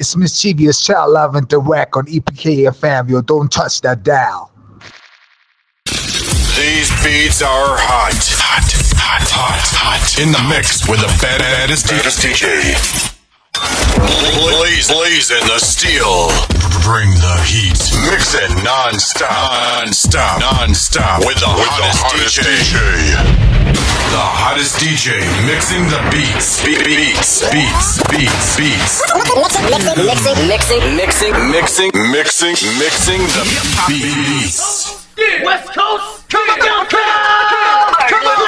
It's mischievous child love and direct on EPK FM. Yo, don't touch that dial. These beats are hot. Hot, hot, hot, hot. In the mix with the baddest DJ. Blaze, blaze in the steel. Bring the heat. Mix it non-stop. Non-stop. Non-stop. With the, with hottest, the hottest DJ. The hottest DJ mixing the beats. Be- beats. Beats. Beats. Beats. Mixing, mixing, mixing, Mixing. Mixing. Mixing mixing the beats. West Coast, come on, come on, come on.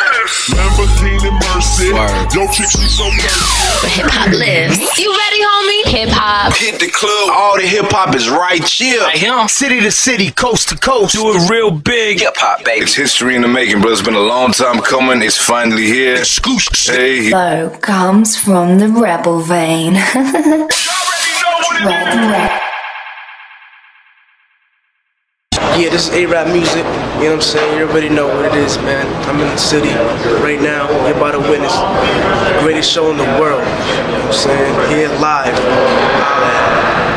Lamborghini Mercy. Yo, chick, she so thirsty. Hip hop lives. You ready, homie? Hip hop. Hit the club. All the hip hop is right here. Right here, city to city, coast to coast, do it real big. Hip hop, baby. It's history in the making, bro. It's been a long time coming. It's finally here. Exclusive. Hey, Flow comes from the rebel vein. Red, red. Yeah, this is A-Rap music. You know what I'm saying? You already know what it is, man. I'm in the city right now. You're about to witness the greatest show in the world. You know what I'm saying? Here live.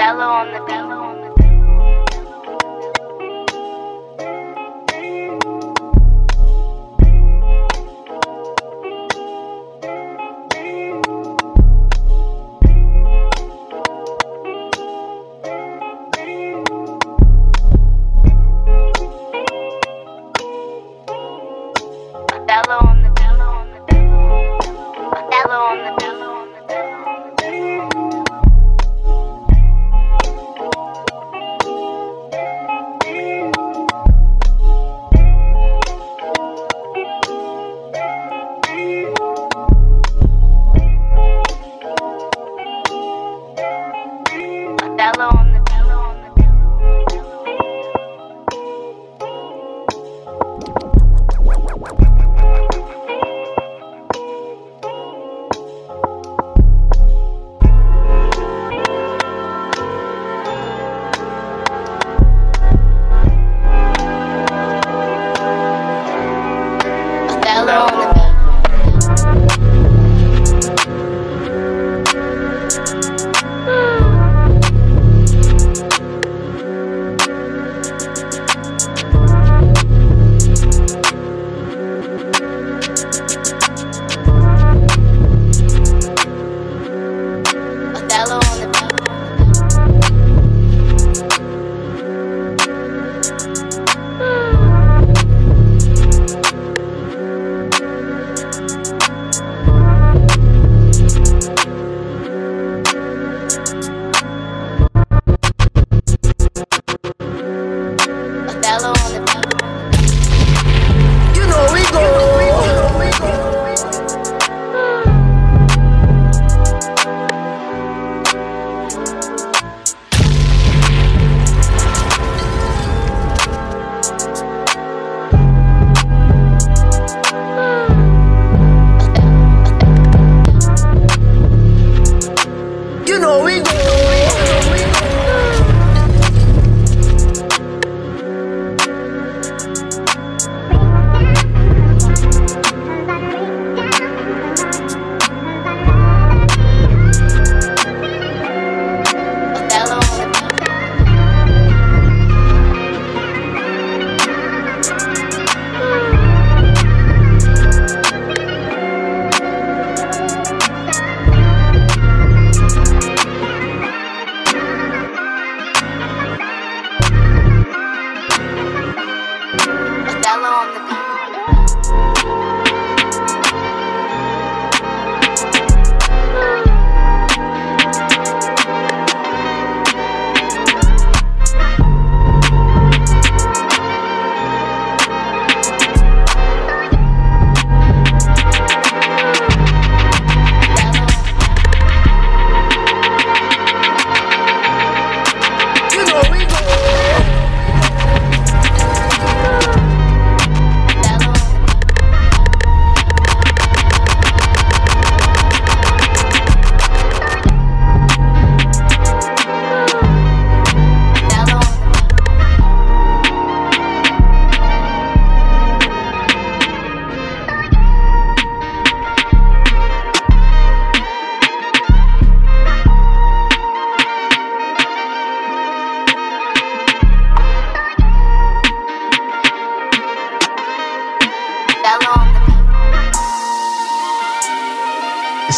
Bellow on the bellow.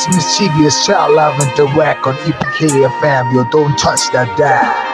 Mischievous child loving the whack on EPK FM. Yo, don't touch that dial.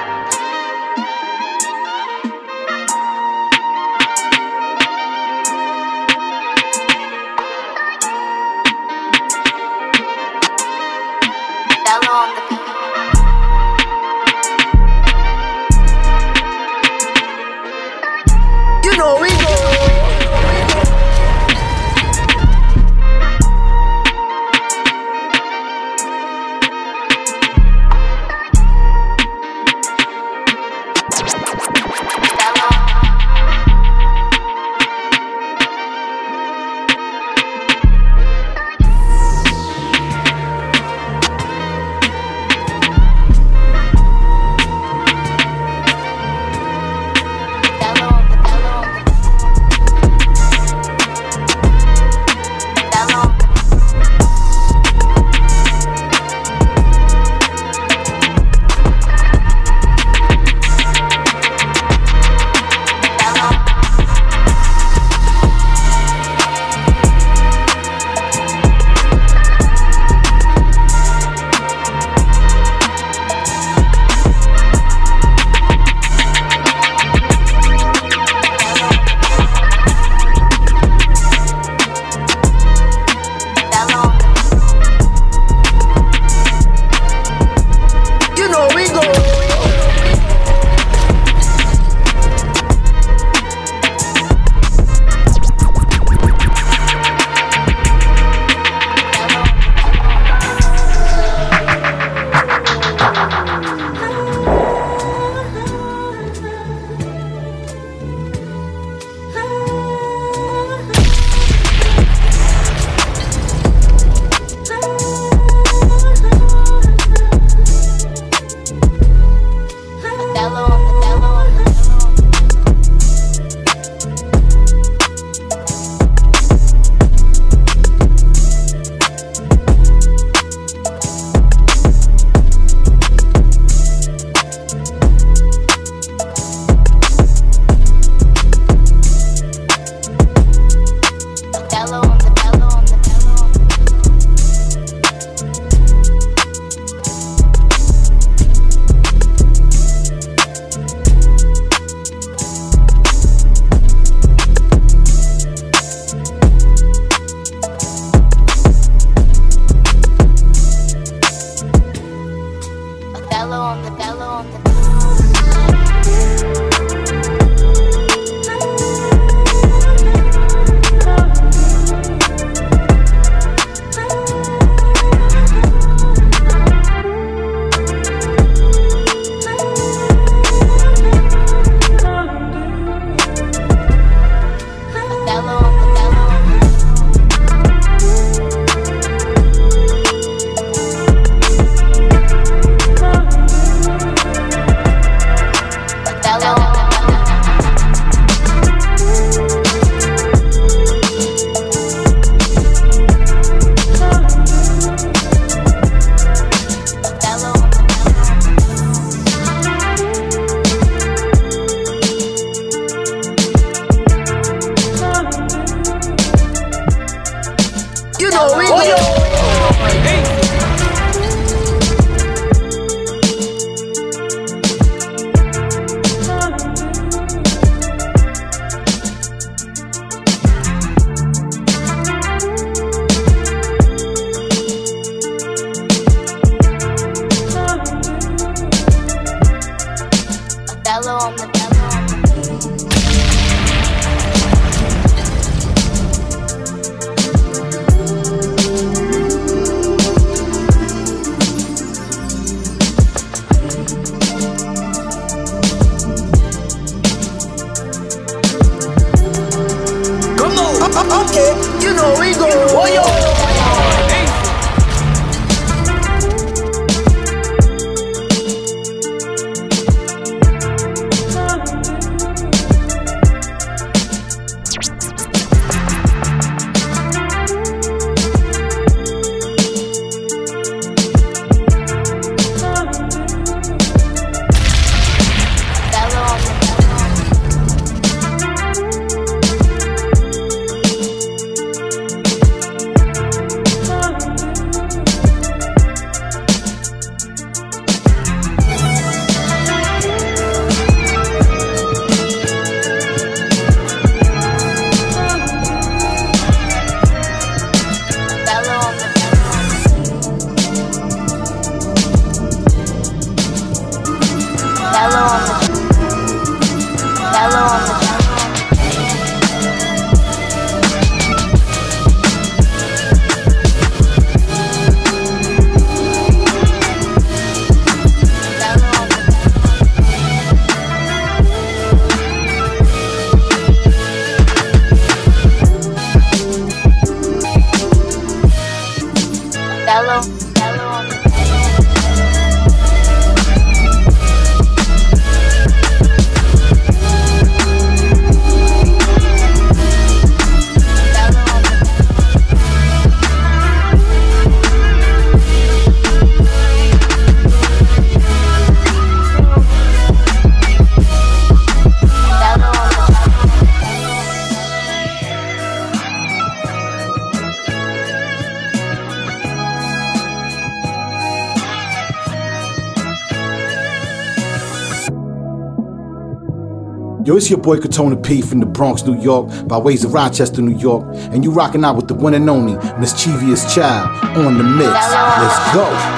It's your boy Katona P from the Bronx, New York, by ways of Rochester, New York, and you rocking out with the one and only Mischievous Child on the mix. Let's go.